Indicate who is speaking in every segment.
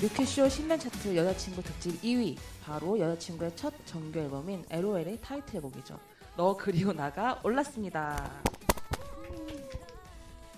Speaker 1: 뮤큐쇼 신년 차트 여자친구 특집 2위 바로 여자친구의 첫 정규 앨범인 LOL의 타이틀곡이죠. 너 그리고 나가 올랐습니다.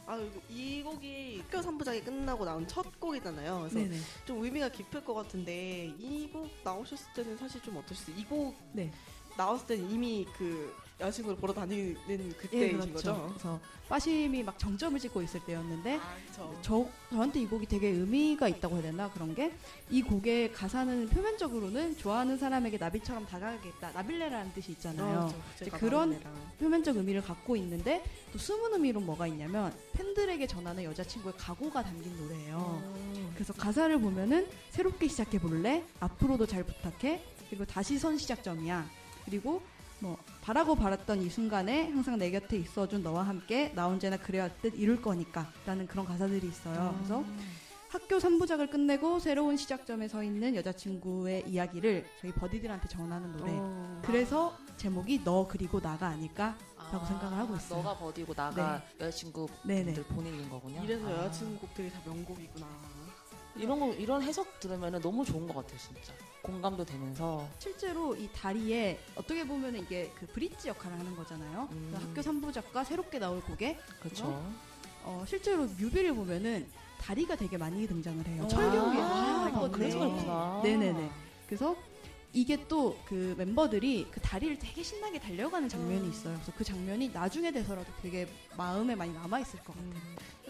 Speaker 2: 아, 이 곡이 학교 3부작이 끝나고 나온 첫 곡이잖아요. 그래서
Speaker 3: 네네.
Speaker 2: 좀 의미가 깊을 것 같은데 이 곡 나오셨을 때는 사실 좀 어떠셨어요? 이곡
Speaker 3: 네.
Speaker 2: 나왔을 때는 이미 그 여자친구를 보러 다니는
Speaker 3: 예,
Speaker 2: 그때이신
Speaker 3: 그렇죠.
Speaker 2: 거죠?
Speaker 3: 그래서 빠심이 막 정점을 찍고 있을 때였는데
Speaker 2: 아, 그렇죠.
Speaker 3: 저 저한테 이 곡이 되게 의미가 있다고 해야 되나 그런 게 이 곡의 가사는 표면적으로는 좋아하는 사람에게 나비처럼 다가가겠다 나빌레라는 뜻이 있잖아요.
Speaker 2: 그렇죠. 제가
Speaker 3: 그런
Speaker 2: 나름대로.
Speaker 3: 표면적 의미를 갖고 있는데 또 숨은 의미로 뭐가 있냐면 팬들에게 전하는 여자친구의 각오가 담긴 노래예요.
Speaker 2: 음.
Speaker 3: 그래서 가사를 보면은 새롭게 시작해 볼래? 앞으로도 잘 부탁해. 그리고 다시 선 시작점이야. 그리고 뭐 바라고 바랐던 이 순간에 항상 내 곁에 있어준 너와 함께 나 언제나 그래왔듯 이룰 거니까 라는 그런 가사들이 있어요. 그래서 학교 3부작을 끝내고 새로운 시작점에 서 있는 여자친구의 이야기를 저희 버디들한테 전하는 노래.
Speaker 2: 어.
Speaker 3: 그래서 제목이 너 그리고 나가 아닐까 라고 생각을 하고 있어요.
Speaker 1: 너가 버디고 나가 여자친구
Speaker 3: 네네.
Speaker 1: 분들 보내는 거군요.
Speaker 2: 이래서
Speaker 1: 아.
Speaker 2: 여자친구 곡들이 다 명곡이구나.
Speaker 1: 이런 거 이런 해석 들으면 너무 좋은 것 같아요, 진짜. 공감도 되면서.
Speaker 3: 실제로 이 다리에 어떻게 보면 이게 그 브릿지 역할을 하는 거잖아요.
Speaker 1: 음.
Speaker 3: 학교 3부작과 새롭게 나올 곡에
Speaker 1: 그렇죠.
Speaker 3: 어, 실제로 뮤비를 보면은 다리가 되게 많이 등장을 해요.
Speaker 2: 어.
Speaker 3: 철경 위에
Speaker 2: 아.
Speaker 1: 그래서 그렇구나.
Speaker 3: 네네네. 그래서 이게 또 그 멤버들이 그 다리를 되게 신나게 달려가는 장면이
Speaker 2: 음.
Speaker 3: 있어요. 그래서 그 장면이 나중에 돼서라도 되게 마음에 많이 남아 있을 것 같아요.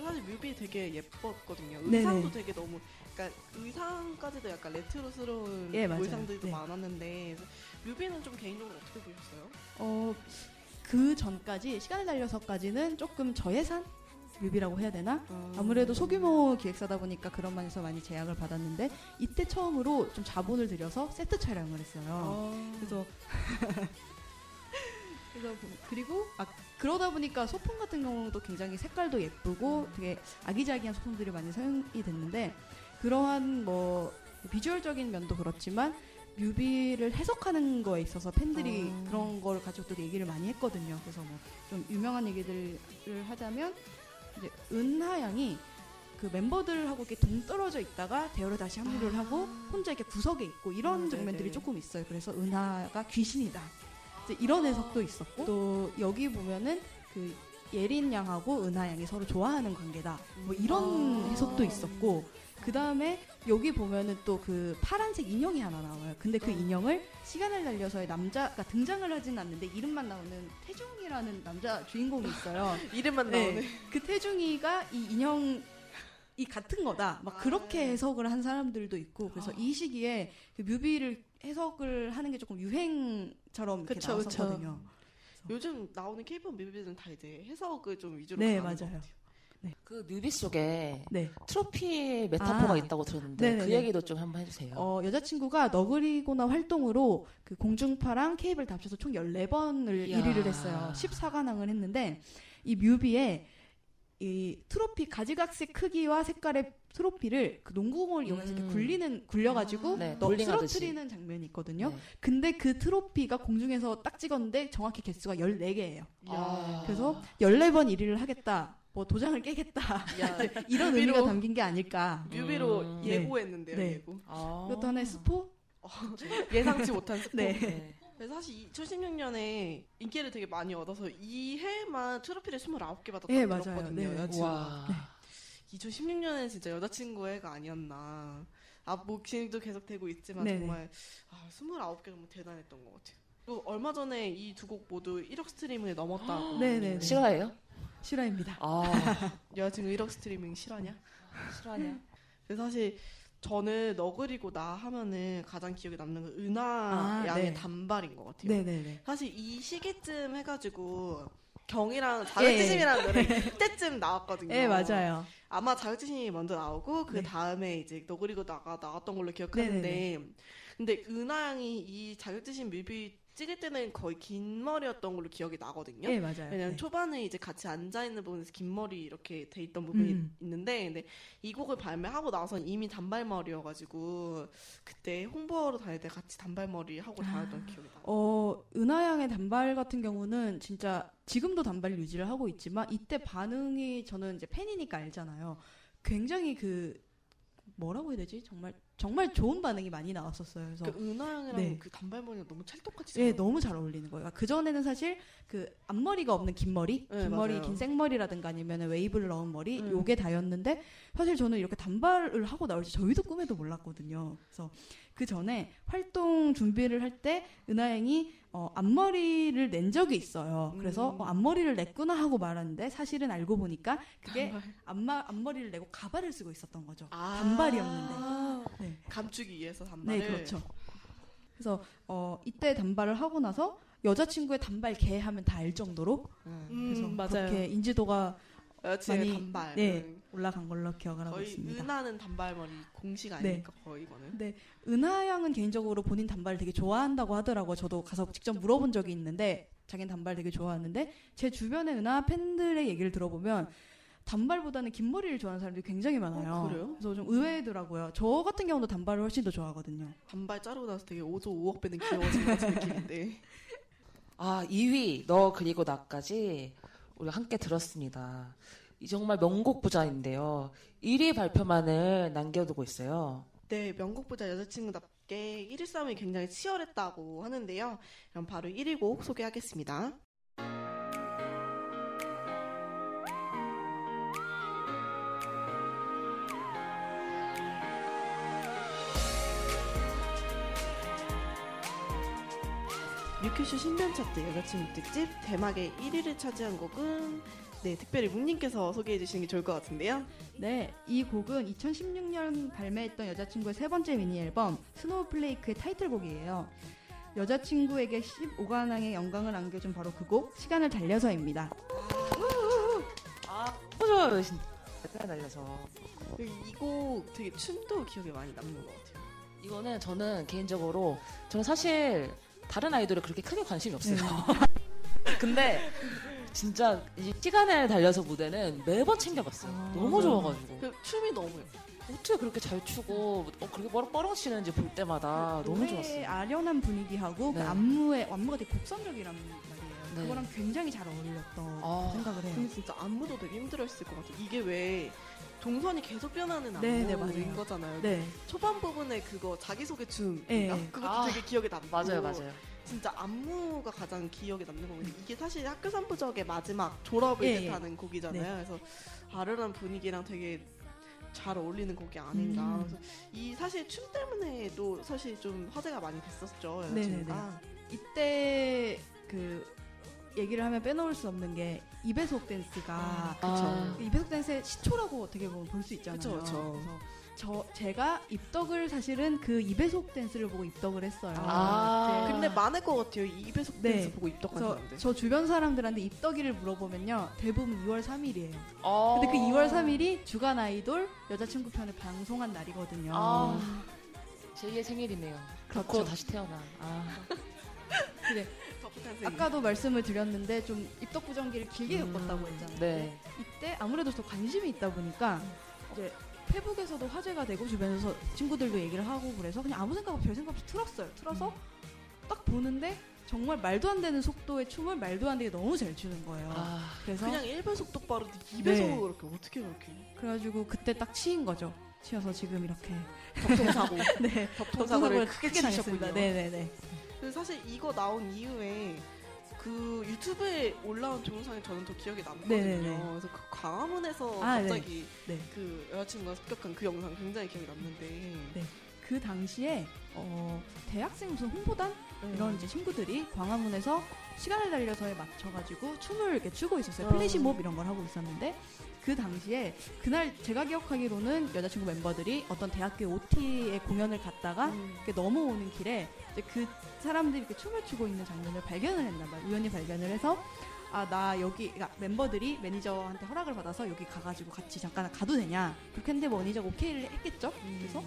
Speaker 2: 사실 뮤비 되게 예뻤거든요.
Speaker 3: 네네.
Speaker 2: 의상도 되게 너무, 그러니까 의상까지도 약간 레트로스러운
Speaker 3: 예, 맞아요.
Speaker 2: 의상들도
Speaker 3: 네.
Speaker 2: 많았는데 뮤비는 좀 개인적으로 어떻게 보셨어요?
Speaker 3: 어, 그 전까지, 시간을 달려서까지는 조금 저예산? 뮤비라고 해야 되나? 아무래도 소규모 기획사다 보니까 그런 면에서 많이 제약을 받았는데 이때 처음으로 좀 자본을 들여서 세트 촬영을 했어요.
Speaker 2: 어.
Speaker 3: 그래서 그래서 보- 그리고 아, 그러다 보니까 소품 같은 경우도 굉장히 색깔도 예쁘고 되게 아기자기한 소품들이 많이 사용이 됐는데 그러한 뭐 비주얼적인 면도 그렇지만 뮤비를 해석하는 거에 있어서 팬들이
Speaker 1: 어.
Speaker 3: 그런 걸 가지고 또 얘기를 많이 했거든요. 그래서 뭐 좀 유명한 얘기들을 하자면 이제 은하 양이 그 멤버들하고 이렇게 동떨어져 있다가 대열에 다시 합류를 하고 혼자 이렇게 구석에 있고 이런
Speaker 2: 음,
Speaker 3: 장면들이
Speaker 2: 네네.
Speaker 3: 조금 있어요. 그래서 은하가 귀신이다. 이런 해석도 있었고 또 여기 보면은 그 예린 양하고 은하 양이 서로 좋아하는 관계다. 뭐 이런
Speaker 2: 아.
Speaker 3: 해석도 있었고 그 다음에 여기 보면은 또 그 파란색 인형이 하나 나와요. 근데 그
Speaker 2: 어.
Speaker 3: 인형을 시간을 달려서의 남자가 등장을 하진 않는데 이름만 나오는 태중이라는 남자 주인공이 있어요.
Speaker 2: 이름만
Speaker 3: 네.
Speaker 2: 나오네.
Speaker 3: 그 태중이가 이 인형 이 같은 거다. 막 그렇게
Speaker 2: 아.
Speaker 3: 해석을 한 사람들도 있고 그래서 이 시기에 그 뮤비를 해석을 하는 게 조금 유행처럼 이렇게
Speaker 2: 그쵸, 그쵸.
Speaker 3: 나왔었거든요.
Speaker 2: 요즘 나오는 케이팝 뮤비들은 다 이제 해석을 좀 위주로
Speaker 3: 네,
Speaker 2: 가는 것
Speaker 3: 맞아요.
Speaker 2: 같아요.
Speaker 1: 그 뮤비 속에
Speaker 3: 네.
Speaker 1: 트로피 메타포가
Speaker 3: 아.
Speaker 1: 있다고 들었는데
Speaker 3: 네네네.
Speaker 1: 그 얘기도 좀 한번 해주세요.
Speaker 3: 어, 여자친구가 너구리고나 활동으로 그 공중파랑 케이블 다 합쳐서 총 14번을
Speaker 1: 이야.
Speaker 3: 1위를 했어요. 14관왕을 했는데 이 뮤비에 이 트로피 가지각색 크기와 색깔의 트로피를 그 농구공을 이용해서 이렇게
Speaker 1: 음.
Speaker 3: 굴리는 굴려가지고
Speaker 1: 네,
Speaker 3: 너,
Speaker 1: 볼링하듯이.
Speaker 3: 쓰러뜨리는 장면이 있거든요.
Speaker 1: 네.
Speaker 3: 근데 그 트로피가 공중에서 딱 찍었는데 정확히 개수가 14개예요.
Speaker 1: 아.
Speaker 3: 그래서 14번 1위를 하겠다. 뭐 도장을 깨겠다.
Speaker 2: 야,
Speaker 3: 이런 의미가 담긴 게 아닐까.
Speaker 2: 뮤비로
Speaker 1: 음.
Speaker 2: 예고했는데요,
Speaker 3: 네.
Speaker 2: 예고.
Speaker 1: 아.
Speaker 3: 이것도 하나의 스포?
Speaker 2: 예상치 못한 스포.
Speaker 3: 네.
Speaker 1: 네.
Speaker 2: 그래서 사실 2016년에 인기를 되게 많이 얻어서 이 해만 트로피를 29개 받았다고
Speaker 3: 네, 맞아요.
Speaker 2: 들었거든요.
Speaker 3: 네.
Speaker 2: 여자친구가.
Speaker 1: 와.
Speaker 2: 2016년엔 진짜 여자친구 해가 아니었나. 앞뭐 진행도 계속 되고 있지만
Speaker 3: 네네.
Speaker 2: 정말 아, 29개 너무 대단했던 것 같아요. 또 얼마 전에 이 두 곡 모두 1억 스트리밍을 넘었다고.
Speaker 3: 네네네.
Speaker 1: 실화예요?
Speaker 3: 실화입니다.
Speaker 1: 아.
Speaker 2: 여자친구 1억 스트리밍 실화냐?
Speaker 1: 실화냐?
Speaker 2: 그래서 사실 저는 너 그리고 나 하면은 가장 기억에 남는 건 은하
Speaker 3: 아,
Speaker 2: 양의
Speaker 3: 네.
Speaker 2: 단발인 것 같아요.
Speaker 3: 네네네.
Speaker 2: 사실 이 시기쯤 해가지고 경이랑
Speaker 3: 예.
Speaker 2: 자격지심이라는 노래 그때쯤 나왔거든요.
Speaker 3: 네, 맞아요.
Speaker 2: 아마 자격지심이 먼저 나오고 그
Speaker 3: 네.
Speaker 2: 다음에 이제 너 그리고 나가 나왔던 걸로 기억하는데. 근데 은하양이 이 자격지심 뮤비 찍을 때는 거의 긴 머리였던 걸로 기억이 나거든요.
Speaker 3: 네, 맞아요.
Speaker 2: 왜냐면
Speaker 3: 네.
Speaker 2: 초반에 이제 같이 앉아 있는 부분에서 긴 머리 이렇게 돼 있던 부분이
Speaker 3: 음.
Speaker 2: 있는데, 근데 이 곡을 발매하고 나선 이미 단발머리여가지고 그때 홍보하러 다닐 때 같이 단발머리 하고 다녔던 기억이 나요.
Speaker 3: 어, 은하양의 단발 같은 경우는 진짜 지금도 단발 유지를 하고 있지만 이때 반응이 저는 이제 팬이니까 알잖아요. 굉장히 그 뭐라고 해야 되지? 정말 정말 좋은 반응이 많이 나왔었어요. 그래서
Speaker 2: 그 은하양이랑
Speaker 3: 네.
Speaker 2: 그 단발머리가 너무 찰떡같이
Speaker 3: 예,
Speaker 2: 잘
Speaker 3: 너무 잘 어울리는 거예요. 그 전에는 사실 그 앞머리가 없는 긴 머리,
Speaker 2: 네,
Speaker 3: 긴 머리,
Speaker 2: 맞아요.
Speaker 3: 긴 생머리라든가 아니면 웨이브를 넣은 머리,
Speaker 2: 음.
Speaker 3: 요게 다였는데 사실 저는 이렇게 단발을 하고 나올지 저희도 꿈에도 몰랐거든요. 그래서 그 전에 활동 준비를 할 때 은하양이 어, 앞머리를 낸 적이 있어요. 그래서
Speaker 2: 음.
Speaker 3: 어, 앞머리를 냈구나 하고 말았는데 사실은 알고 보니까 그게
Speaker 2: 단발.
Speaker 3: 앞마, 앞머리를 내고 가발을 쓰고 있었던 거죠.
Speaker 2: 아.
Speaker 3: 단발이었는데. 네.
Speaker 2: 감추기 위해서 단발을.
Speaker 3: 네, 그렇죠. 그래서 어, 이때 단발을 하고 나서 여자친구의 단발 개 하면 다 알 정도로
Speaker 2: 음,
Speaker 3: 그래서
Speaker 2: 맞아요.
Speaker 3: 그렇게 인지도가
Speaker 2: 여친의
Speaker 3: 많이-
Speaker 2: 단발.
Speaker 3: 네,
Speaker 2: 음.
Speaker 3: 올라간 걸로 기억을 하고 있습니다.
Speaker 2: 은하는 단발머리 공식
Speaker 3: 네.
Speaker 2: 아닙니까 거의 이거는.
Speaker 3: 근데 은하 양은 개인적으로 본인 단발을 되게 좋아한다고 하더라고요. 저도 가서 직접 물어본 적이 있는데 자기는 단발 되게 좋아하는데 제 주변의 은하 팬들의 얘기를 들어보면 단발보다는 긴 머리를 좋아하는 사람들이 굉장히 많아요.
Speaker 2: 어, 그래요?
Speaker 3: 그래서 좀 의외더라고요. 저 같은 경우도 단발을 훨씬 더 좋아하거든요.
Speaker 2: 단발 자르고 나서 되게 5조 5억 배는 귀여워진 것 같은 느낌인데.
Speaker 1: 아, 2위 너 그리고 나까지 우리가 함께 들었습니다. 이 정말 명곡 부자인데요. 1위 발표만을 남겨두고 있어요.
Speaker 2: 네, 명곡 부자 여자친구답게 1위 싸움이 굉장히 치열했다고 하는데요. 그럼 바로 1위 곡 소개하겠습니다. 뮤큐슈 신변 차트 여자친구 특집 대막의 1위를 차지한 곡은 네 특별히 묵님께서 소개해 주시는 게 좋을 것 같은데요.
Speaker 3: 네, 이 곡은 2016년 발매했던 여자친구의 세 번째 미니 앨범 스노우플레이크의 타이틀곡이에요. 여자친구에게 15관왕의 영광을 안겨준 바로 그 곡 시간을 달려서입니다.
Speaker 1: 아, 너무 좋아요, 진짜. 잘 날려서.
Speaker 2: 이 곡 되게 춤도 기억에 많이 남는 것 같아요.
Speaker 1: 이거는 저는 개인적으로 저는 사실 다른 아이돌에 그렇게 크게 관심이 없어요. 근데 진짜 이 시간을 달려서 무대는 매번 챙겨봤어요.
Speaker 3: 아,
Speaker 1: 너무
Speaker 3: 맞아요.
Speaker 1: 좋아가지고
Speaker 2: 그 춤이 너무.
Speaker 1: 어떻게 그렇게 잘 추고 어, 그렇게 뻐렁 뻐렁 치는지 볼 때마다 너무
Speaker 3: 노래의
Speaker 1: 좋았어요.
Speaker 3: 아련한 분위기하고
Speaker 1: 네.
Speaker 3: 그 안무의 안무가 되게 말이에요.
Speaker 1: 네.
Speaker 3: 그거랑 굉장히 잘 어울렸던
Speaker 1: 아.
Speaker 3: 생각을 해요.
Speaker 2: 근데 진짜 안무도 되게 힘들었을 것 같아요. 이게 왜 동선이 계속 변하는
Speaker 3: 네, 네,
Speaker 2: 안무인
Speaker 3: 맞아요.
Speaker 2: 거잖아요.
Speaker 3: 네,
Speaker 2: 초반 부분에 그거 자기소개 춤
Speaker 3: 네.
Speaker 2: 그것도
Speaker 1: 아,
Speaker 2: 되게 기억에 남고
Speaker 1: 맞아요, 맞아요.
Speaker 2: 진짜 안무가 가장 기억에 남는 거거든요. 이게 사실 학교 삼부적의 마지막 졸업을
Speaker 3: 예,
Speaker 2: 뜻하는 곡이잖아요.
Speaker 3: 네.
Speaker 2: 그래서 아련한 분위기랑 되게 잘 어울리는 곡이 아닌가.
Speaker 3: 음.
Speaker 2: 그래서 이 사실 춤 때문에도 사실 좀 화제가 많이 됐었죠.
Speaker 3: 네네네.
Speaker 2: 여자친구가.
Speaker 3: 이때 그 얘기를 하면 빼놓을 수 없는 게 이배속 댄스가
Speaker 2: 아,
Speaker 1: 아.
Speaker 3: 그 이배속 댄스의 시초라고 어떻게 보면 볼 수 있잖아요.
Speaker 2: 그쵸, 그쵸.
Speaker 3: 래서 저 제가 입덕을 사실은 그 이배속 댄스를 보고 입덕을 했어요.
Speaker 1: 아.
Speaker 3: 네.
Speaker 2: 근데 많을 것 같아요. 이 입에서
Speaker 3: 네.
Speaker 2: 댄스 보고 입덕한
Speaker 3: 그래서
Speaker 2: 사람들.
Speaker 3: 저 주변 사람들한테 입덕일을 물어보면요 대부분 2월 3일이에요.
Speaker 1: 어.
Speaker 3: 근데 그 2월 3일이 주간 아이돌 여자친구 편을 방송한 날이거든요.
Speaker 1: 아. 제2의 생일이네요.
Speaker 3: 그렇죠.
Speaker 1: 다시 태어나. 아.
Speaker 2: 덕후탄
Speaker 3: 아까도 말씀을 드렸는데 좀 입덕 부정기를 길게
Speaker 1: 음,
Speaker 3: 겪었다고 했잖아요.
Speaker 1: 네.
Speaker 3: 이때 아무래도 더 관심이 있다 보니까 이제 페북에서도 화제가 되고 주변에서 친구들도 얘기를 하고 그래서 그냥 아무 생각 없이 별 생각 없이 틀었어요. 틀어서 딱 보는데 정말 말도 안 되는 속도의 춤을 말도 안 되게 너무 잘 추는 거예요.
Speaker 2: 아,
Speaker 3: 그래서
Speaker 2: 그냥 1배속 똑바로도 2배속으로
Speaker 3: 네.
Speaker 2: 그렇게 어떻게 그렇게
Speaker 3: 그래가지고 그때 딱 치인 거죠. 치여서 지금 이렇게
Speaker 2: 격통사고
Speaker 3: 네
Speaker 2: 격통사고를 크게 치셨군요.
Speaker 3: 네네네.
Speaker 2: 근데 사실 이거 나온 이후에 그 유튜브에 올라온 동영상이 저는 더 기억에 남거든요.
Speaker 3: 네네네.
Speaker 2: 그래서 그 광화문에서
Speaker 3: 아, 네.
Speaker 2: 갑자기
Speaker 3: 네.
Speaker 2: 그 여자친구가 습격한 그 영상 굉장히 기억에 남는데
Speaker 3: 네. 그 당시에 어, 대학생 무슨 홍보단
Speaker 2: 네.
Speaker 3: 이런 이제 친구들이 광화문에서 시간을 달려서에 맞춰가지고 춤을 이렇게 추고 있었어요.
Speaker 2: 어.
Speaker 3: 플래시몹 이런 걸 하고 있었는데 그 당시에 그날 제가 기억하기로는 여자친구 멤버들이 어떤 대학교 OT에 공연을 갔다가
Speaker 2: 음.
Speaker 3: 이렇게 넘어오는 길에 이제 그 사람들이 이렇게 춤을 추고 있는 장면을 발견을 했나 봐요. 우연히 발견을 해서 아 나 여기 그러니까 멤버들이 매니저한테 허락을 받아서 여기 가가지고 같이 잠깐 가도 되냐 그렇게 했는데 매니저가 오케이를 했겠죠. 그래서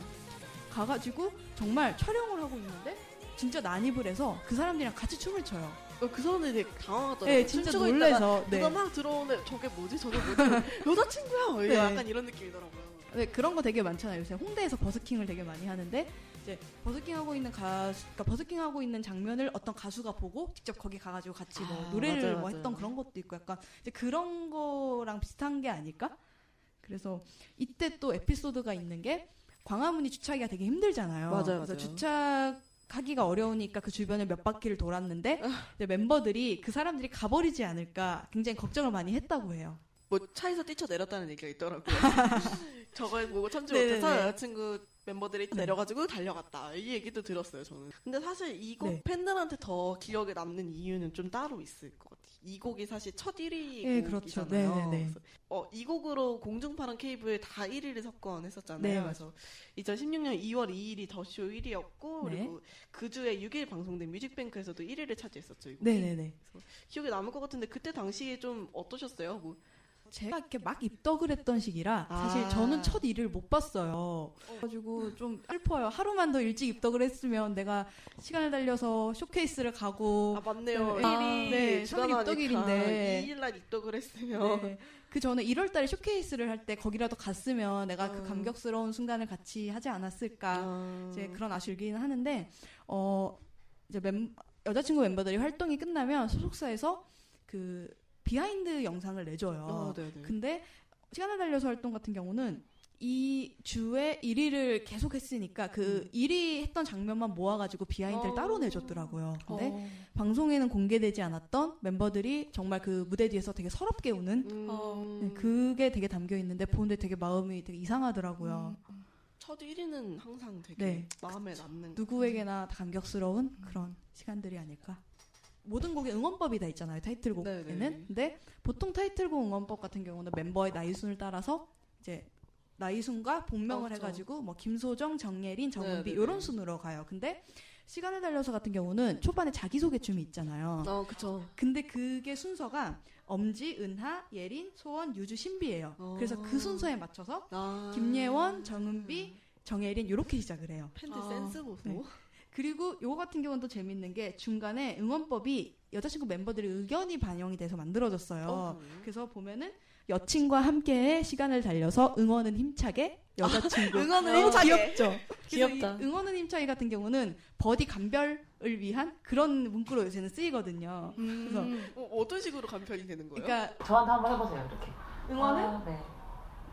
Speaker 3: 가가지고 정말 촬영을 하고 있는데 진짜 난입을 해서 그 사람들이랑 같이 춤을 춰요.
Speaker 2: 어, 그 사람들이 되게 당황하더라고요.
Speaker 3: 네, 진짜 놀래서 네.
Speaker 2: 누가 막 들어오는데 저게 뭐지? 저게 뭐지? 여자친구야! 뭐
Speaker 3: 네.
Speaker 2: 약간 이런 느낌이더라고요.
Speaker 3: 네, 그런 거 되게 많잖아요. 요새 홍대에서 버스킹을 되게 많이 하는데 이제 버스킹 하고 있는 가수, 그러니까 버스킹 하고 있는 장면을 어떤 가수가 보고 직접 거기 가가지고 같이 뭐
Speaker 1: 아,
Speaker 3: 노래를
Speaker 1: 맞아요,
Speaker 3: 뭐
Speaker 1: 맞아요.
Speaker 3: 했던 그런 것도 있고 약간 이제 그런 거랑 비슷한 게 아닐까? 그래서 이때 또 에피소드가 있는 게 광화문이 주차하기가 되게 힘들잖아요.
Speaker 2: 맞아요,
Speaker 3: 그래서
Speaker 2: 맞아요.
Speaker 3: 주차 하기가 어려우니까 그 주변을 몇 바퀴를 돌았는데 이제 멤버들이 그 사람들이 가버리지 않을까 굉장히 걱정을 많이 했다고 해요.
Speaker 2: 뭐 차에서 뛰쳐 내렸다는 얘기가 있더라고요. 저걸 보고 참지. 못해서 여자친구 멤버들이 내려가지고 달려갔다 이 얘기도 들었어요 저는. 근데 사실 이곡
Speaker 3: 네.
Speaker 2: 팬들한테 더 기억에 남는 이유는 좀 따로 있을 것 같아요. 이 곡이 사실 첫 1위
Speaker 3: 예, 그렇죠.
Speaker 2: 곡이잖아요.
Speaker 3: 네네네.
Speaker 2: 그래서 어, 이 곡으로 공중파랑 케이블 다 1위를 석권했었잖아요.
Speaker 3: 네,
Speaker 2: 그래서 2016년 2월 2일이 더쇼 1위였고
Speaker 3: 네.
Speaker 2: 그리고 그 주에 6일 방송된 뮤직뱅크에서도 1위를 차지했었죠. 이 곡이.
Speaker 3: 네네네.
Speaker 2: 기억에 남을 것 같은데 그때 당시에 좀 어떠셨어요? 뭐
Speaker 3: 제가 이렇게 막 입덕을 했던 시기라 사실
Speaker 2: 아.
Speaker 3: 저는 첫 일을 못 봤어요. 그래가지고 좀 슬퍼요. 하루만 더 일찍 입덕을 했으면 내가 시간을 달려서 쇼케이스를 가고
Speaker 2: 아 맞네요.
Speaker 3: 네.
Speaker 2: 1일
Speaker 3: 아, 네,
Speaker 2: 주간
Speaker 3: 삼일 입덕일인데.
Speaker 2: 2일날 입덕을 했으면
Speaker 3: 네. 그 전에 1월달에 쇼케이스를 할 때 거기라도 갔으면 내가 그
Speaker 2: 음.
Speaker 3: 감격스러운 순간을 같이 하지 않았을까
Speaker 2: 아.
Speaker 3: 이제 그런 아쉬움이긴 하는데 어 이제 멤, 여자친구 멤버들이 활동이 끝나면 소속사에서 그 비하인드 영상을 내줘요.
Speaker 2: 어.
Speaker 3: 근데 시간을 달려서 활동 같은 경우는 이 주에 1위를 계속 했으니까 그 1위 했던 장면만 모아가지고 비하인드를
Speaker 2: 어.
Speaker 3: 따로 내줬더라고요. 근데
Speaker 1: 어.
Speaker 3: 방송에는 공개되지 않았던 멤버들이 정말 그 무대 뒤에서 되게 서럽게 우는
Speaker 2: 음,
Speaker 1: 어.
Speaker 3: 네, 그게 되게 담겨 있는데 보는데 되게 마음이 되게 이상하더라고요.
Speaker 2: 첫 1위는 항상 되게
Speaker 3: 네.
Speaker 2: 마음에 남는
Speaker 3: 누구에게나 다 감격스러운 그런 시간들이 아닐까. 모든 곡에 응원법이 다 있잖아요. 타이틀곡에는.
Speaker 2: 네네네.
Speaker 3: 근데 보통 타이틀곡 응원법 같은 경우는 멤버의 나이 순을 따라서 이제 나이 순과 본명을
Speaker 2: 맞죠.
Speaker 3: 해가지고 뭐 김소정, 정예린, 정은비. 이런 순으로 가요. 근데 시간을 달려서 같은 경우는 초반에 자기소개 춤이 있잖아요.
Speaker 2: 어 그쵸
Speaker 3: 근데 그게 순서가 엄지, 은하, 예린, 소원, 유주, 신비예요.
Speaker 2: 어.
Speaker 3: 그래서 그 순서에 맞춰서
Speaker 2: 아.
Speaker 3: 김예원, 정은비, 정예린 이렇게 시작을 해요.
Speaker 2: 팬들
Speaker 1: 아.
Speaker 2: 센스 보소
Speaker 3: 네. 그리고 요거 같은 경우는 또 재밌는 게 중간에 응원법이 여자친구 멤버들의 의견이 반영이 돼서 만들어졌어요.
Speaker 2: 어,
Speaker 3: 그래서 보면은 여친과 함께의 시간을 달려서 응원은 힘차게 여자친구
Speaker 2: 응원은
Speaker 3: 너무
Speaker 2: 힘차게.
Speaker 3: 귀엽죠. 그래서
Speaker 1: 귀엽다.
Speaker 3: 이 응원은 힘차게 같은 경우는 버디 감별을 위한 그런 문구로 요새는 쓰이거든요.
Speaker 2: 음. 어, 어떤 식으로 간편이 되는 거예요?
Speaker 3: 그러니까
Speaker 1: 저한테 한번 해보세요 이렇게.
Speaker 3: 응원은
Speaker 1: 아, 네.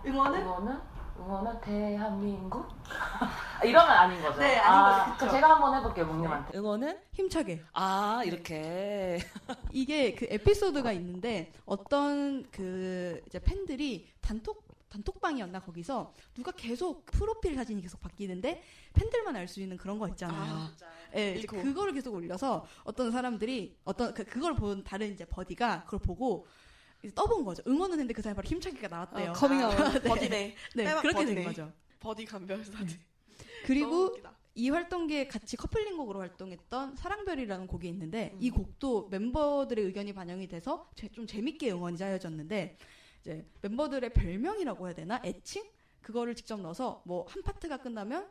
Speaker 3: 응원은
Speaker 1: 응원은 응원은 대한민국? 아, 이러면 아닌 거죠?
Speaker 3: 네, 아닌
Speaker 1: 아,
Speaker 3: 거죠.
Speaker 1: 제가 한번 해볼게요, 묵님한테. 응원은?
Speaker 3: 힘차게
Speaker 1: 아, 이렇게.
Speaker 3: 이게 그 에피소드가 있는데 어떤 그 이제 팬들이 단톡 단톡방이었나 거기서 누가 계속 프로필 사진이 계속 바뀌는데 팬들만 알 수 있는 그런 거 있잖아요.
Speaker 2: 아,
Speaker 3: 예, 이제. 그거를 계속 올려서 어떤 사람들이 어떤 그, 그걸 본 다른 이제 버디가 그걸 보고 이제 떠본 거죠. 응원은 했는데 그 사람이 바로 힘차게가 나왔대요.
Speaker 2: 어, 커밍아웃
Speaker 3: 네.
Speaker 2: 버디네
Speaker 3: 네, 그렇게 된
Speaker 2: 버디네.
Speaker 3: 거죠.
Speaker 2: 버디 사진 너무
Speaker 3: 그리고. 이 활동기에 같이 커플링곡으로 활동했던 사랑별이라는 곡이 있는데
Speaker 2: 음.
Speaker 3: 이 곡도 멤버들의 의견이 반영이 돼서 제- 좀 재밌게 응원이 짜여졌는데 이제 멤버들의 별명이라고 해야 되나 애칭 그거를 직접 넣어서 뭐 한 파트가 끝나면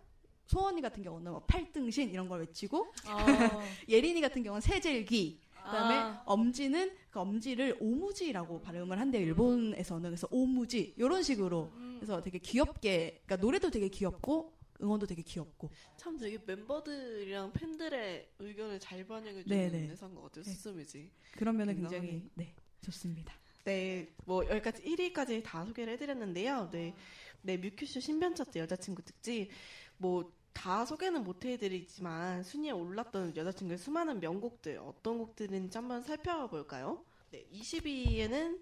Speaker 3: 소원이 같은 경우는 뭐 팔등신 이런 걸 외치고 예린이 같은 경우는 세젤기 그다음에
Speaker 1: 아.
Speaker 3: 엄지는 그 엄지를 오무지라고 발음을 한대요 일본에서는 그래서 오무지 이런 식으로 그래서 되게 귀엽게 그러니까 노래도 되게 귀엽고 응원도 되게 귀엽고
Speaker 2: 참 되게 멤버들이랑 팬들의 의견을 잘 반영해주는. 회사인 것 같아요
Speaker 3: 네.
Speaker 2: 수스뮤직
Speaker 3: 그러면은
Speaker 2: 굉장히-
Speaker 3: 굉장히 네 좋습니다.
Speaker 2: 네, 뭐 여기까지 1위까지 다 소개를 해드렸는데요. 네, 네 뮤큐쇼 신변 차트 여자친구 특집 뭐 다 소개는 못 해드리지만 순위에 올랐던 여자친구의 수많은 명곡들 어떤 곡들인지 한번 살펴볼까요? 네, 22위에는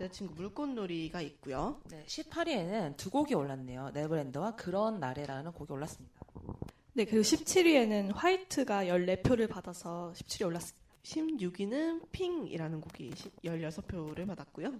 Speaker 2: 여자친구 물꽃놀이가 있고요.
Speaker 1: 네, 18위에는 두 곡이 올랐네요. 네버랜드와 그런 날에라는 곡이 올랐습니다.
Speaker 4: 네, 그리고 17위에는 화이트가 14표를 받아서 17위에 올랐습니다.
Speaker 2: 16위는 핑이라는 곡이 16표를 받았고요.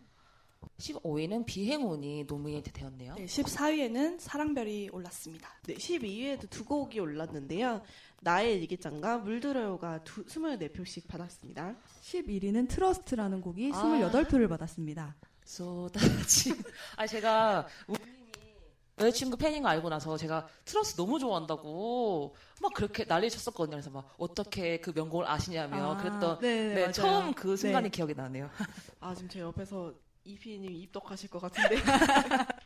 Speaker 1: 15위는 비행운이 노미네이트 되었네요.
Speaker 4: 네, 14위에는 사랑별이 올랐습니다.
Speaker 2: 네, 12위에도 두 곡이 올랐는데요. 나의 일기장과 물들어요가 두, 24표씩 받았습니다.
Speaker 3: 11위는 Trust라는 곡이
Speaker 1: 아.
Speaker 3: 28표를 받았습니다.
Speaker 1: 쏟아지. 아 제가 여자친구 팬인 거 알고 나서 제가 Trust 너무 좋아한다고 막 그렇게 난리 쳤었거든요. 그래서 막 어떻게 그 명곡을 아시냐며 그랬던
Speaker 3: 네,
Speaker 1: 네,
Speaker 3: 맞아요.
Speaker 1: 처음 그 순간이
Speaker 3: 네.
Speaker 1: 기억이 나네요.
Speaker 2: 아, 지금 제 옆에서 이피님 입덕하실 것 같은데.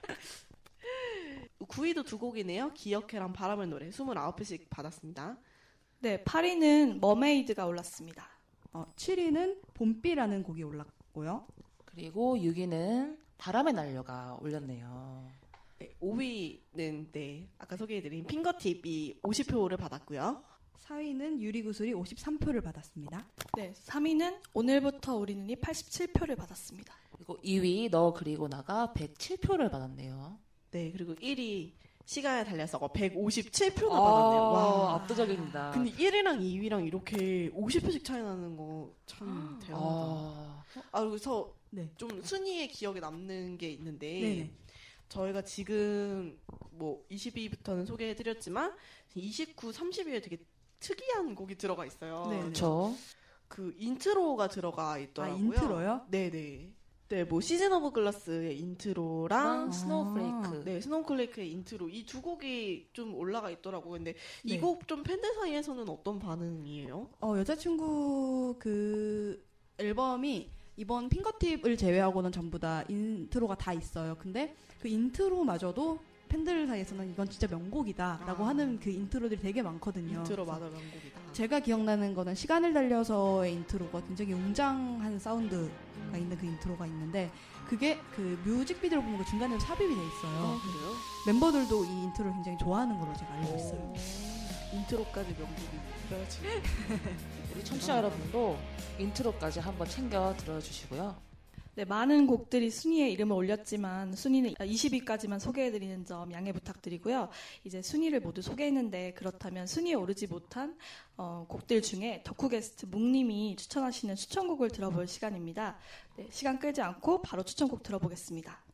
Speaker 2: 9위도 두 곡이네요. 기억해랑 바람의 노래 29표씩 받았습니다.
Speaker 4: 네, 8위는 머메이드가 올랐습니다.
Speaker 3: 어, 7위는 봄비라는 곡이 올랐고요.
Speaker 1: 그리고 6위는 바람의 날려가 올렸네요.
Speaker 3: 네,
Speaker 2: 5위는 네 아까 소개해드린 핑거팁이 50표를 받았고요.
Speaker 3: 4위는 유리구슬이 53표를 받았습니다.
Speaker 4: 네, 3위는 오늘부터 우리는 이 87표를 받았습니다.
Speaker 1: 그리고 2위 너 그리고 나가 107표를 받았네요.
Speaker 2: 네 그리고 1위 시간에 달려서 157표나
Speaker 1: 아,
Speaker 2: 받았네요. 와.
Speaker 1: 압도적입니다.
Speaker 2: 근데 1위랑 2위랑 이렇게 50표씩 차이 나는 거 참 대단하다.
Speaker 1: 아,
Speaker 2: 아 그래서
Speaker 3: 네.
Speaker 2: 좀 순위에 기억에 남는 게 있는데
Speaker 3: 네네.
Speaker 2: 저희가 지금 뭐 20위부터는 소개해드렸지만 29, 30위에 되게 특이한 곡이 들어가 있어요.
Speaker 3: 네,
Speaker 1: 그렇죠.
Speaker 2: 그 인트로가 들어가
Speaker 3: 아,
Speaker 2: 있더라고요.
Speaker 3: 인트로요?
Speaker 2: 네네. 네, 뭐 Season of Glass의 인트로랑
Speaker 1: 랑 Snowflake.
Speaker 2: 네, Snowflake의 인트로 이 두 곡이 좀 올라가 있더라고요. 근데 이
Speaker 3: 네.
Speaker 2: 곡좀 팬들 사이에서는 어떤 반응이에요?
Speaker 3: 어, 여자친구 그 앨범이 이번 Fingertip을 제외하고는 전부 다 인트로가 다 있어요. 근데 그 인트로마저도 팬들 사이에서는 이건 진짜 명곡이다라고
Speaker 2: 아.
Speaker 3: 하는 그 인트로들이 되게 많거든요.
Speaker 2: 인트로 마다 명곡이다.
Speaker 3: 제가 기억나는 거는 시간을 달려서의 인트로가 굉장히 웅장한 사운드가 있는 그 인트로가 있는데 그게 그 뮤직비디오를 보면 그 중간에 삽입이 돼 있어요.
Speaker 2: 아, 그래요?
Speaker 3: 멤버들도 이 인트로를 굉장히 좋아하는 걸로 제가 알고 있어요.
Speaker 2: 오, 인트로까지 명곡이 지금
Speaker 1: 우리 청취자 여러분도 인트로까지 한번 챙겨 들어주시고요.
Speaker 4: 네, 많은 곡들이 순위에 이름을 올렸지만 순위는 20위까지만 소개해드리는 점 양해 부탁드리고요. 이제 순위를 모두 소개했는데 그렇다면 순위에 오르지 못한 어, 곡들 중에 덕후 게스트 묵님이 추천하시는 추천곡을 들어볼 시간입니다. 네, 시간 끌지 않고 바로 추천곡 들어보겠습니다.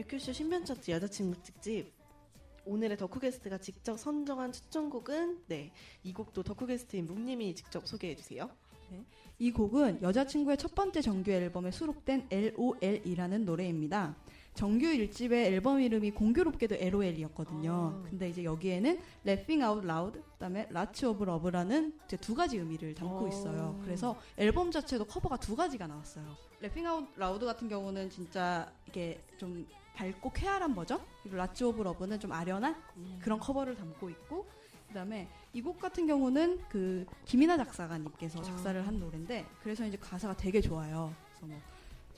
Speaker 2: 뮤큐쇼 신변 차트 여자친구 특집 오늘의 덕후 게스트가 직접 선정한 추천곡은 네 이 곡도 덕후 게스트인 묵님이 직접 소개해 주세요.
Speaker 3: 이 곡은 여자친구의 첫 번째 정규 앨범에 수록된 LOL이라는 노래입니다. 정규 1집의 앨범 이름이 공교롭게도 LOL이었거든요.
Speaker 2: 아.
Speaker 3: 근데 이제 여기에는 Laughing Out Loud, 그다음에 Lots of Love라는 두 가지 의미를 담고
Speaker 2: 어.
Speaker 3: 있어요. 그래서 앨범 자체도 커버가 두 가지가 나왔어요. Laughing Out Loud 같은 경우는 진짜 이게 좀 밝고 쾌활한 버전, 그리고 Lots of Love는 좀 아련한 그런 커버를 담고 있고 그다음에 이 곡 같은 경우는 그 김이나 작사가님께서 작사를 한 노래인데 그래서 이제 가사가 되게 좋아요. 그래서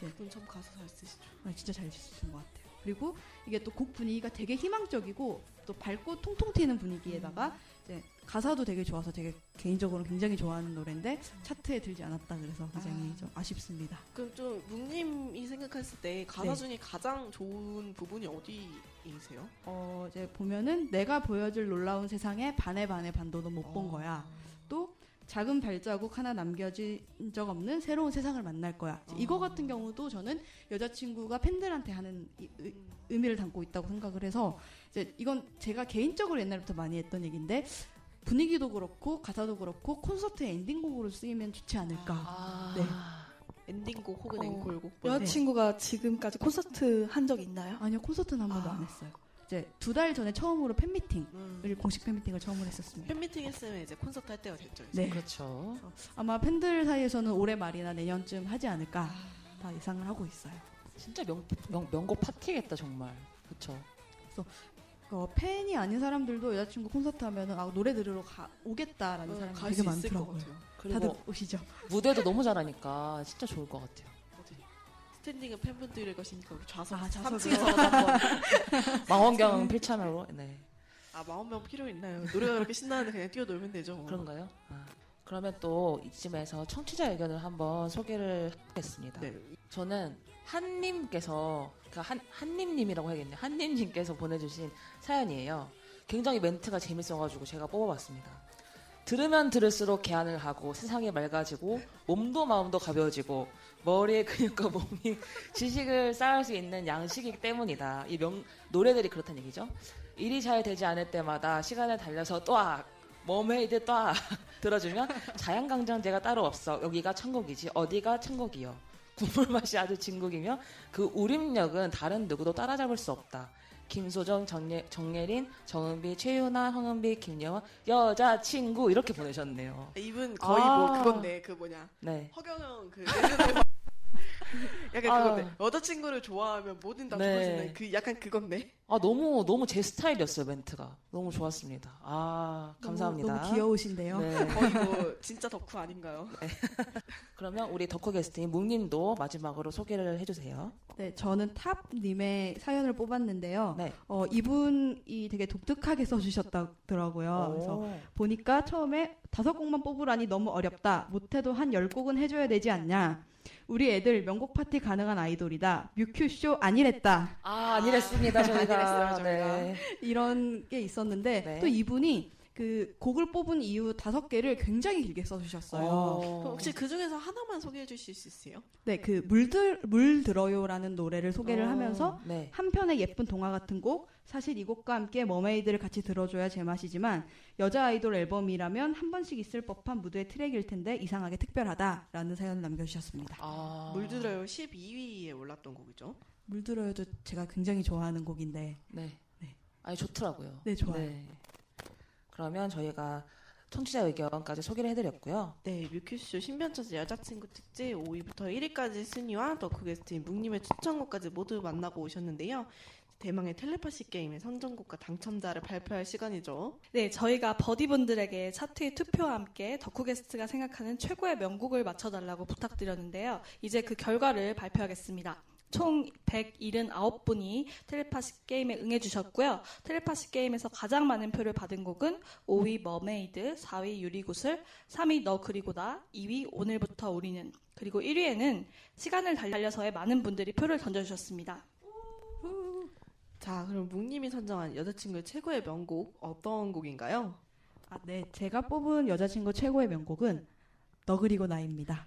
Speaker 3: 뭐
Speaker 2: 그분 참 가사 잘 쓰시죠.
Speaker 3: 아, 진짜 잘 쓰신 것 같아요. 그리고 이게 또 곡 분위기가 되게 희망적이고 또 밝고 통통 튀는 분위기에다가 이제 가사도 되게 좋아서 되게 개인적으로 굉장히 좋아하는 노래인데 차트에 들지 않았다 그래서 굉장히
Speaker 2: 아.
Speaker 3: 좀 아쉽습니다.
Speaker 2: 그럼 좀 묵님이 생각했을 때 가사
Speaker 3: 네.
Speaker 2: 중에 가장 좋은 부분이 어디이세요?
Speaker 3: 어 이제 보면은 내가 보여줄 놀라운 세상에 반의 반의 반도도 못본
Speaker 2: 어.
Speaker 3: 거야. 또 작은 발자국 하나 남겨진 적 없는 새로운 세상을 만날 거야. 이제 이거
Speaker 2: 어.
Speaker 3: 같은 경우도 저는 여자친구가 팬들한테 하는 이- 의-
Speaker 2: 음.
Speaker 3: 의미를 담고 있다고 생각을 해서 이제 이건 제가 개인적으로 옛날부터 많이 했던 얘기인데 분위기도 그렇고 가사도 그렇고 콘서트 엔딩곡으로 쓰이면 좋지 않을까.
Speaker 1: 아,
Speaker 3: 네.
Speaker 2: 엔딩곡 혹은
Speaker 4: 어,
Speaker 2: 앵콜곡. 뭐
Speaker 4: 여자친구가 지금까지 콘서트 한 적 있나요?
Speaker 3: 아니요 콘서트는 한 번도
Speaker 4: 아.
Speaker 3: 안 했어요. 이제 두 달 전에 처음으로 팬미팅을
Speaker 2: 음.
Speaker 3: 공식 팬미팅을 처음으로 했었습니다.
Speaker 2: 팬미팅 했으면 이제 콘서트 할 때가 됐죠. 이제.
Speaker 3: 네.
Speaker 1: 그렇죠.
Speaker 3: 아마 팬들 사이에서는 올해 말이나 내년쯤 하지 않을까 다 예상을 하고 있어요.
Speaker 1: 진짜 명, 명, 명곡 파티겠다 정말. 그렇죠.
Speaker 3: 어, 팬이 아닌 사람들도 여자친구 콘서트 하면은 아, 노래 들으러 가, 오겠다라는
Speaker 2: 어,
Speaker 3: 사람이
Speaker 2: 갈
Speaker 3: 되게
Speaker 2: 수 있을 것
Speaker 3: 많더라고요. 다들 오시죠.
Speaker 1: 무대도 너무 잘하니까 진짜 좋을 것 같아요.
Speaker 2: 스탠딩은 팬분들일 것이니까 우리 좌석
Speaker 3: 아, 좌석으로.
Speaker 2: 3층에서 한번
Speaker 1: 망원경 필참으로. 네.
Speaker 2: 아 마흔명 필요 있나요? 노래가 그렇게 신나는데 그냥 뛰어놀면 되죠.
Speaker 1: 그런가요? 아, 그러면 또 이쯤에서 청취자 의견을 한번 소개를 하겠습니다.
Speaker 2: 네.
Speaker 1: 저는 한님께서 그러니까 한 한님님이라고 해야겠네요. 한님님께서 보내주신 사연이에요. 굉장히 멘트가 재밌어가지고 제가 뽑아봤습니다. 들으면 들을수록 개안을 하고 세상이 맑아지고 몸도 마음도 가벼워지고 머리에 근육과 몸이 지식을 쌓을 수 있는 양식이기 때문이다. 이 명, 노래들이 그렇다는 얘기죠. 일이 잘 되지 않을 때마다 시간을 달려서 딱 Mermaid 딱 들어주면 자연강장제가 따로 없어. 여기가 천국이지 어디가 천국이요. 국물 맛이 아주 진국이며 그 우림력은 다른 누구도 따라잡을 수 없다. 김소정, 정예, 정예린, 정은비, 최윤아, 황은비, 김예원 여자친구 이렇게 보내셨네요.
Speaker 2: 이분 거의
Speaker 1: 아.
Speaker 2: 뭐 그건데 그 뭐냐
Speaker 1: 네.
Speaker 2: 허경영 그 약간
Speaker 1: 아.
Speaker 2: 그건데 여자친구를 좋아하면 뭐든 다
Speaker 1: 네.
Speaker 2: 좋아진다 그 약간 그건데
Speaker 1: 아 너무 너무 제 스타일이었어요 멘트가 너무 좋았습니다. 아 감사합니다.
Speaker 3: 너무, 너무 귀여우신데요.
Speaker 1: 네.
Speaker 2: 거의 뭐 진짜 덕후 아닌가요?
Speaker 1: 그러면 우리 덕후 게스트인 묵님도 마지막으로 소개를 해주세요.
Speaker 3: 네, 저는 탑님의 사연을 뽑았는데요.
Speaker 1: 네.
Speaker 3: 어, 이분이 되게 독특하게 써주셨더라고요. 그래서
Speaker 1: 오.
Speaker 3: 보니까 처음에 다섯 곡만 뽑으라니 너무 어렵다. 못해도 한 열 곡은 해줘야 되지 않냐. 우리 애들 명곡 파티 가능한 아이돌이다. 뮤큐쇼 아니랬다.
Speaker 1: 아 아니랬습니다 저희가.
Speaker 2: 아니랬어요, 저희가.
Speaker 1: 네.
Speaker 3: 이런 게 있었는데
Speaker 1: 네.
Speaker 3: 또 이분이 그 곡을 뽑은 이유 다섯 개를 굉장히 길게 써주셨어요.
Speaker 1: 어.
Speaker 2: 혹시 그 중에서 하나만 소개해 주실 수 있어요?
Speaker 3: 네, 그 물들 물 들어요라는 노래를 소개를
Speaker 1: 어.
Speaker 3: 하면서
Speaker 1: 네.
Speaker 3: 한 편의 예쁜 동화 같은 곡 사실 이 곡과 함께 Mermaid를 같이 들어줘야 제맛이지만 여자 아이돌 앨범이라면 한 번씩 있을 법한 무드의 트랙일 텐데 이상하게 특별하다라는 사연을 남겨주셨습니다.
Speaker 1: 아.
Speaker 2: 물들어요 12위에 올랐던 곡이죠.
Speaker 3: 물들어요도 제가 굉장히 좋아하는 곡인데
Speaker 1: 네.
Speaker 3: 네.
Speaker 1: 아니 좋더라고요.
Speaker 3: 네 좋아요.
Speaker 1: 그러면 저희가 청취자 의견까지 소개를 해드렸고요.
Speaker 2: 네, 뮤큐쇼 신변처제 여자친구 특집 5위부터 1위까지 순위와 덕후 게스트인 묵님의 추천곡까지 모두 만나고 오셨는데요. 대망의 텔레파시 게임의 선정곡과 당첨자를 발표할 시간이죠.
Speaker 4: 네, 저희가 버디분들에게 차트의 투표와 함께 덕후 게스트가 생각하는 최고의 명곡을 맞춰달라고 부탁드렸는데요. 이제 그 결과를 발표하겠습니다. 총 179분이 텔레파시 게임에 응해주셨고요. 텔레파시 게임에서 가장 많은 표를 받은 곡은 5위 Mermaid, 4위 유리구슬, 3위 너 그리고 나, 2위 오늘부터 우리는, 그리고 1위에는 시간을 달려서에 많은 분들이 표를 던져주셨습니다.
Speaker 2: 자, 그럼 묵님이 선정한 여자친구의 최고의 명곡 어떤 곡인가요?
Speaker 3: 아, 네, 제가 뽑은 여자친구 최고의 명곡은 너 그리고 나입니다.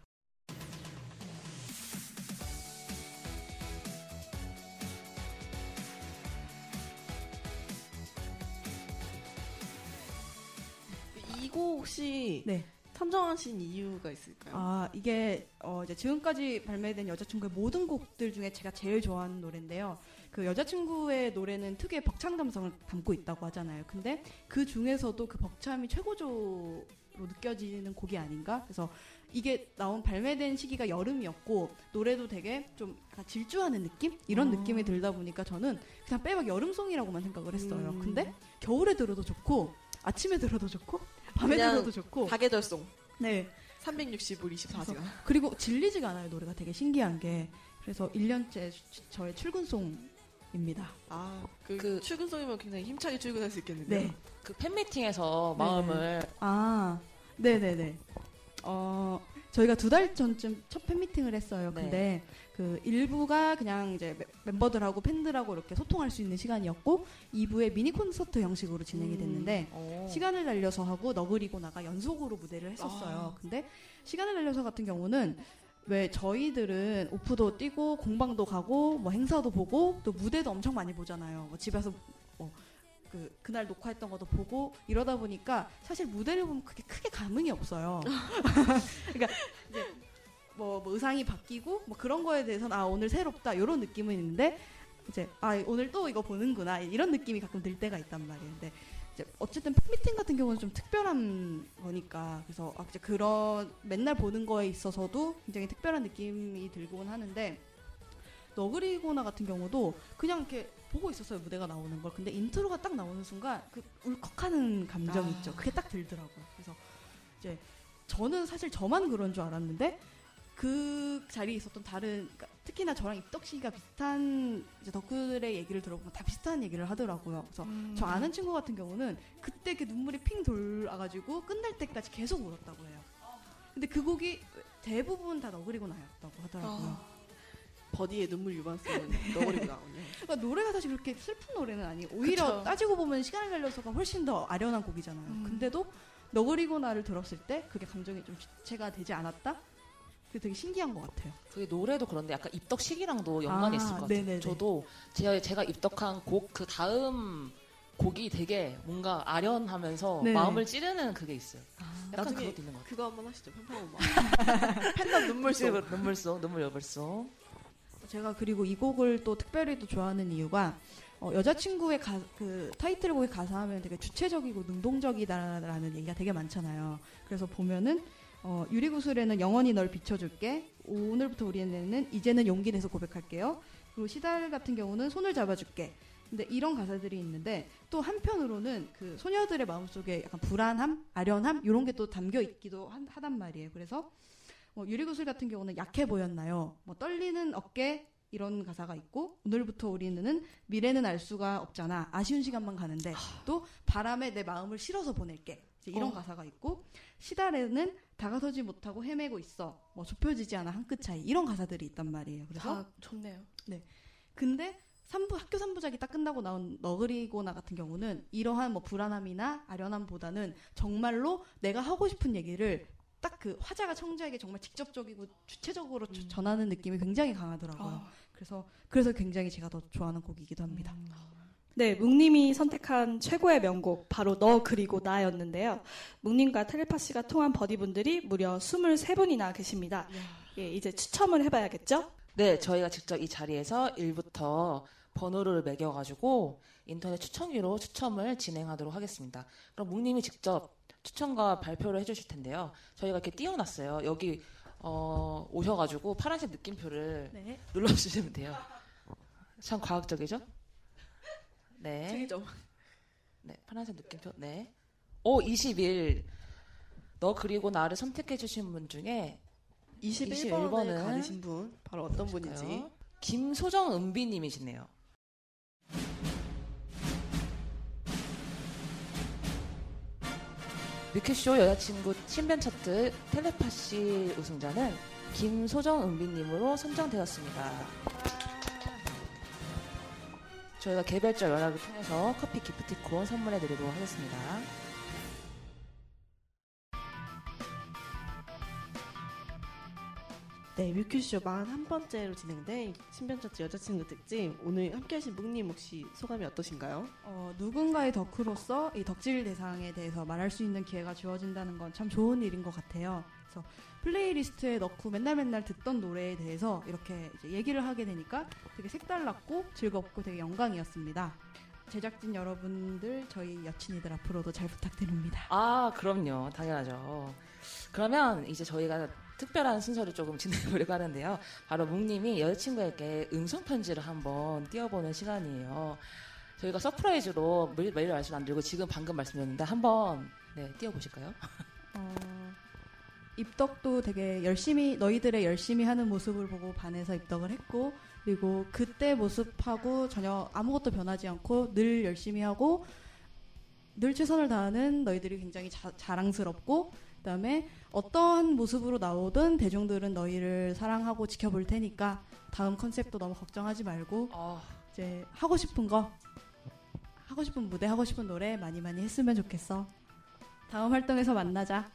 Speaker 2: 이곡 혹시
Speaker 3: 네.
Speaker 2: 선정하신 이유가 있을까요?
Speaker 3: 아, 이게 어, 이제 지금까지 발매된 여자친구의 모든 곡들 중에 제가 제일 좋아하는 노래인데요. 그 여자친구의 노래는 특유의 벅찬 감성을 담고 있다고 하잖아요. 근데 그 중에서도 그 벅참이 최고조로 느껴지는 곡이 아닌가? 그래서 이게 나온 발매된 시기가 여름이었고 노래도 되게 좀 약간 질주하는 느낌? 이런
Speaker 2: 아.
Speaker 3: 느낌이 들다 보니까 저는 그냥 빼박 여름송이라고만 생각을 했어요.
Speaker 2: 음.
Speaker 3: 근데 겨울에 들어도 좋고 아침에 들어도 좋고 밤에 들어도 좋고
Speaker 2: 다계절송
Speaker 3: 네.
Speaker 2: 365일 24시간.
Speaker 3: 그리고 질리지가 않아요 노래가 되게 신기한 게 그래서 1년째 저의 출근송 입니다.
Speaker 2: 아, 그,
Speaker 1: 그-
Speaker 2: 출근송이면 굉장히 힘차게 출근할 수 있겠는데요.
Speaker 3: 네.
Speaker 1: 그 팬미팅에서
Speaker 3: 네.
Speaker 1: 마음을
Speaker 3: 아, 네 네 네. 어 저희가 두 달 전쯤 첫 팬미팅을 했어요.
Speaker 1: 네.
Speaker 3: 근데 그 1부가 그냥 이제 멤- 멤버들하고 팬들하고 이렇게 소통할 수 있는 시간이었고 2부에 미니 콘서트 형식으로 진행이
Speaker 2: 음.
Speaker 3: 됐는데
Speaker 1: 어.
Speaker 3: 시간을 달려서 하고 너그리고 나가 연속으로 무대를 했었어요.
Speaker 2: 아.
Speaker 3: 근데 시간을 달려서 같은 경우는 왜 저희들은 오프도 뛰고 공방도 가고 뭐 행사도 보고 또 무대도 엄청 많이 보잖아요. 뭐 집에서 뭐 그 그날 녹화했던 것도 보고 이러다 보니까 사실 무대를 보면 그게 크게 감흥이 없어요. 그러니까 이제 뭐, 뭐 의상이 바뀌고 뭐 그런 거에 대해서는 아 오늘 새롭다 이런 느낌은 있는데 이제 아 오늘 또 이거 보는구나 이런 느낌이 가끔 들 때가 있단 말이에요. 근데 어쨌든 팬미팅 같은 경우는 좀 특별한 거니까. 그래서 아, 이제 그런 맨날 보는 거에 있어서도 굉장히 특별한 느낌이 들곤 하는데 너그리고나 같은 경우도 그냥 이렇게 보고 있었어요 무대가 나오는 걸. 근데 인트로가 딱 나오는 순간 그 울컥하는 감정
Speaker 2: 아.
Speaker 3: 있죠. 그게 딱 들더라고요. 그래서 이제 저는 사실 저만 그런 줄 알았는데 그 자리에 있었던 다른 그러니까 특히나 저랑 입덕 씨가 비슷한 이제 덕후들의 얘기를 들어보면 다 비슷한 얘기를 하더라고요 그래서
Speaker 2: 음.
Speaker 3: 저 아는 친구 같은 경우는 그때 그 눈물이 핑 돌아가지고 끝날 때까지 계속 울었다고 해요. 근데 그 곡이 대부분 다 너그리고 나였다고 하더라고요.
Speaker 2: 아. 버디의 눈물 유반성은 너버리고 나오네요.
Speaker 3: 그러니까 노래가 사실 그렇게 슬픈 노래는 아니고 오히려
Speaker 2: 그쵸.
Speaker 3: 따지고 보면 시간을 달려서가 훨씬 더 아련한 곡이잖아요.
Speaker 2: 음.
Speaker 3: 근데도 너그리고 나를 들었을 때 그게 감정이 좀 주체가 되지 않았다? 그게 되게 신기한 것 같아요.
Speaker 1: 그게 노래도 그런데 약간 입덕 시기랑도 연관이
Speaker 3: 아,
Speaker 1: 있을 것 같아요.
Speaker 3: 네네네.
Speaker 1: 저도 제가, 제가 입덕한 곡 그 다음 곡이 되게 뭔가 아련하면서
Speaker 3: 네.
Speaker 1: 마음을 찌르는 그게 있어요. 약간
Speaker 2: 나중에
Speaker 1: 그것도 있는 것 같아요.
Speaker 2: 그거 한번 하시죠. 팬덤 눈물 속.
Speaker 1: 눈물 속, 눈물 여벌 속.
Speaker 3: 제가 그리고 이 곡을 또 특별히 또 좋아하는 이유가 어, 여자친구의 가, 그 타이틀곡의 가사 하면 되게 주체적이고 능동적이다라는 얘기가 되게 많잖아요. 그래서 보면은 어, 유리구슬에는 영원히 널 비춰줄게. 오늘부터 우리는 이제는 용기 내서 고백할게요. 그리고 시달 같은 경우는 손을 잡아줄게. 근데 이런 가사들이 있는데 또 한편으로는 그 소녀들의 마음속에 약간 불안함, 아련함 이런 게 또 담겨 있기도 한- 하단 말이에요. 그래서 뭐 유리구슬 같은 경우는 약해 보였나요? 뭐 떨리는 어깨 이런 가사가 있고 오늘부터 우리는 미래는 알 수가 없잖아. 아쉬운 시간만 가는데 또 바람에 내 마음을 실어서 보낼게. 이런
Speaker 2: 어.
Speaker 3: 가사가 있고 시달에는 다가서지 못하고 헤매고 있어. 뭐 좁혀지지 않아 한 끗 차이 이런 가사들이 있단 말이에요. 그래서
Speaker 4: 다 좋네요.
Speaker 3: 근데 삼부 학교 삼부작이 딱 끝나고 나온 너그리고나 같은 경우는 이러한 뭐 불안함이나 아련함보다는 정말로 내가 하고 싶은 얘기를 딱 그 화자가 청자에게 정말 직접적이고 주체적으로 주- 전하는 느낌이 굉장히 강하더라고요.
Speaker 4: 아,
Speaker 3: 그래서 그래서 굉장히 제가 더 좋아하는 곡이기도 합니다.
Speaker 4: 네, 묵님이 선택한 최고의 명곡 바로 너 그리고 나였는데요. 묵님과 텔레파시가 통한 버디분들이 무려 23분이나 계십니다. 예, 이제 추첨을 해봐야겠죠?
Speaker 1: 네, 저희가 직접 이 자리에서 1부터 번호를 매겨가지고 인터넷 추천기로 추첨을 진행하도록 하겠습니다. 그럼 묵님이 직접 추천과 발표를 해주실 텐데요. 저희가 이렇게 띄워놨어요. 여기 어, 오셔가지고 파란색 느낌표를
Speaker 3: 네.
Speaker 1: 눌러주시면 돼요. 참 과학적이죠? 네.
Speaker 2: 책이죠.
Speaker 1: 네, 파란색 느낌표. 네. 오, 20일. 너 그리고 나를 선택해 주신 분 중에
Speaker 2: 21번을
Speaker 1: 21번은
Speaker 2: 가르신 분 바로 어떤 분인지.
Speaker 1: 볼까요? 김소정 은비님이시네요. 뮤큐쇼 여자친구 신변 차트 텔레파시 우승자는 김소정 은비님으로 선정되었습니다. 저희가 개별적 연락을 통해서 커피 기프티콘 선물해 드리도록 하겠습니다.
Speaker 2: 네, 뮤큐쇼 41번째로 진행된 신변차트 여자친구 특집. 오늘 함께 하신 묵님 혹시 소감이 어떠신가요?
Speaker 3: 어, 누군가의 덕후로서 이 덕질 대상에 대해서 말할 수 있는 기회가 주어진다는 건 참 좋은 일인 것 같아요. 그래서 playlist에 넣고 맨날 맨날 듣던 노래에 대해서 이렇게 이제 얘기를 하게 되니까 되게 색달랐고 즐겁고 되게 영광이었습니다. 제작진 여러분들, 저희 여친이들 앞으로도 잘 부탁드립니다.
Speaker 1: 아, 그럼요. 당연하죠. 그러면 이제 저희가 특별한 순서를 조금 진행해 보려고 하는데요. 바로 묵님이 여자친구에게 음성 편지를 한번 띄워보는 시간이에요. 저희가 surprise로 미리, 미리 말씀 안 드리고 지금 방금 말씀드렸는데 한번 네, 띄워보실까요?
Speaker 3: 어, 입덕도 되게 열심히 너희들의 열심히 하는 모습을 보고 반해서 입덕을 했고 그리고 그때 모습하고 전혀 아무것도 변하지 않고 늘 열심히 하고 늘 최선을 다하는 너희들이 굉장히 자, 자랑스럽고 그다음에 어떠한 모습으로 나오든 대중들은 너희를 사랑하고 지켜볼 테니까 다음 컨셉도 너무 걱정하지 말고
Speaker 1: 아,
Speaker 3: 이제 하고 싶은 거 하고 싶은 무대 하고 싶은 노래 많이 많이 했으면 좋겠어. 다음 활동에서 만나자.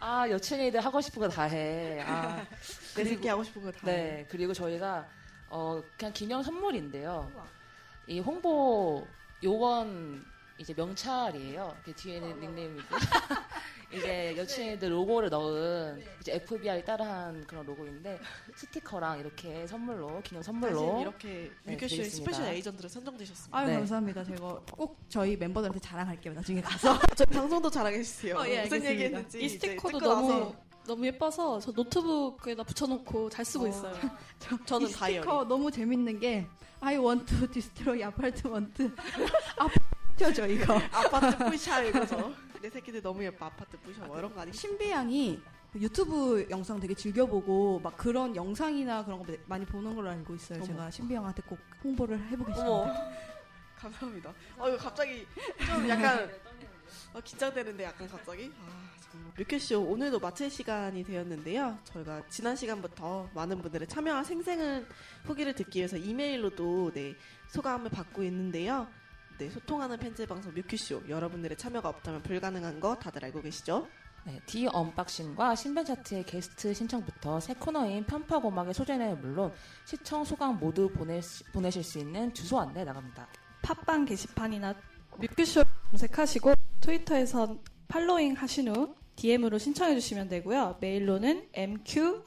Speaker 1: 아 여친이들 하고 싶은 거 다 해. 아,
Speaker 2: 그렇게 하고 싶은 거 다.
Speaker 1: 네, 그리고 저희가 어 그냥 기념 선물인데요. 이 홍보 요건 이제 명찰이에요. 그 뒤에는 닉네임이고 이제 여친이들 로고를 넣은 이제 FBI 따라한 그런 로고인데 스티커랑 이렇게 선물로 기념 선물로
Speaker 2: 이렇게
Speaker 1: 네,
Speaker 2: 뮤큐쇼의
Speaker 1: 드리겠습니다.
Speaker 2: special agent로 선정되셨습니다.
Speaker 3: 아유
Speaker 1: 네.
Speaker 3: 감사합니다. 제가 꼭 저희 멤버들한테 자랑할게요. 나중에 가서.
Speaker 2: 저희 방송도 자랑해주세요.
Speaker 3: 어, 예,
Speaker 2: 무슨. 얘기했는지
Speaker 4: 이 스티커도 너무
Speaker 2: 나서
Speaker 4: 너무 예뻐서 저 노트북에다 붙여놓고 잘 쓰고
Speaker 2: 어.
Speaker 4: 있어요.
Speaker 2: 저는
Speaker 3: 이
Speaker 2: 다이어리.
Speaker 3: 스티커 너무 재밌는 게 I want to destroy apartment. 아파죠 이거.
Speaker 2: 아파트 뿌샤 이거죠. 내 새끼들 너무 예뻐 아파트 뿌샤 뭐 이런 거 아니지?
Speaker 3: 신비양이 유튜브 영상 되게 즐겨보고 막 그런 영상이나 그런 거 많이 보는 걸로 알고 있어요.
Speaker 2: 어머.
Speaker 3: 제가 신비양한테 꼭 홍보를 해보겠습니다.
Speaker 2: 어머 감사합니다. 어 이거 갑자기 좀 약간 어, 긴장되는데 약간 갑자기 아 정말 뮤큐쇼 오늘도 마칠 시간이 되었는데요. 저희가 지난 시간부터 많은 분들의 참여와 생생한 후기를 듣기 위해서 이메일로도 네 소감을 받고 있는데요. 네 소통하는 편집 방송 뮤큐쇼 여러분들의 참여가 없다면 불가능한 거 다들 알고 계시죠?
Speaker 1: 네, D 언박싱과 신변 차트의 게스트 신청부터 새 코너인 편파고막의 소재는 물론 시청 소감 모두 수- 보내실 수 있는 주소 안내 나갑니다.
Speaker 4: 팟빵 게시판이나 뮤큐쇼 검색하시고 트위터에선 팔로잉 하신 후 DM으로 신청해 주시면 되고요. 메일로는 mqishow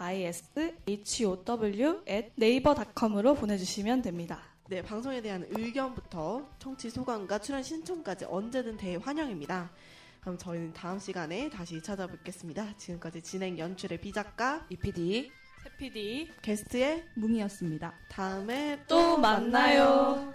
Speaker 4: at naver.com으로 보내주시면 됩니다.
Speaker 2: 네, 방송에 대한 의견부터 청취 소감과 출연 신청까지 언제든 대환영입니다. 그럼 저희는 다음 시간에 다시 찾아뵙겠습니다. 지금까지 진행 연출의 비작가
Speaker 1: EPD
Speaker 4: 세PD
Speaker 2: 게스트의
Speaker 3: 뭉이었습니다.
Speaker 2: 다음에
Speaker 4: 또 만나요.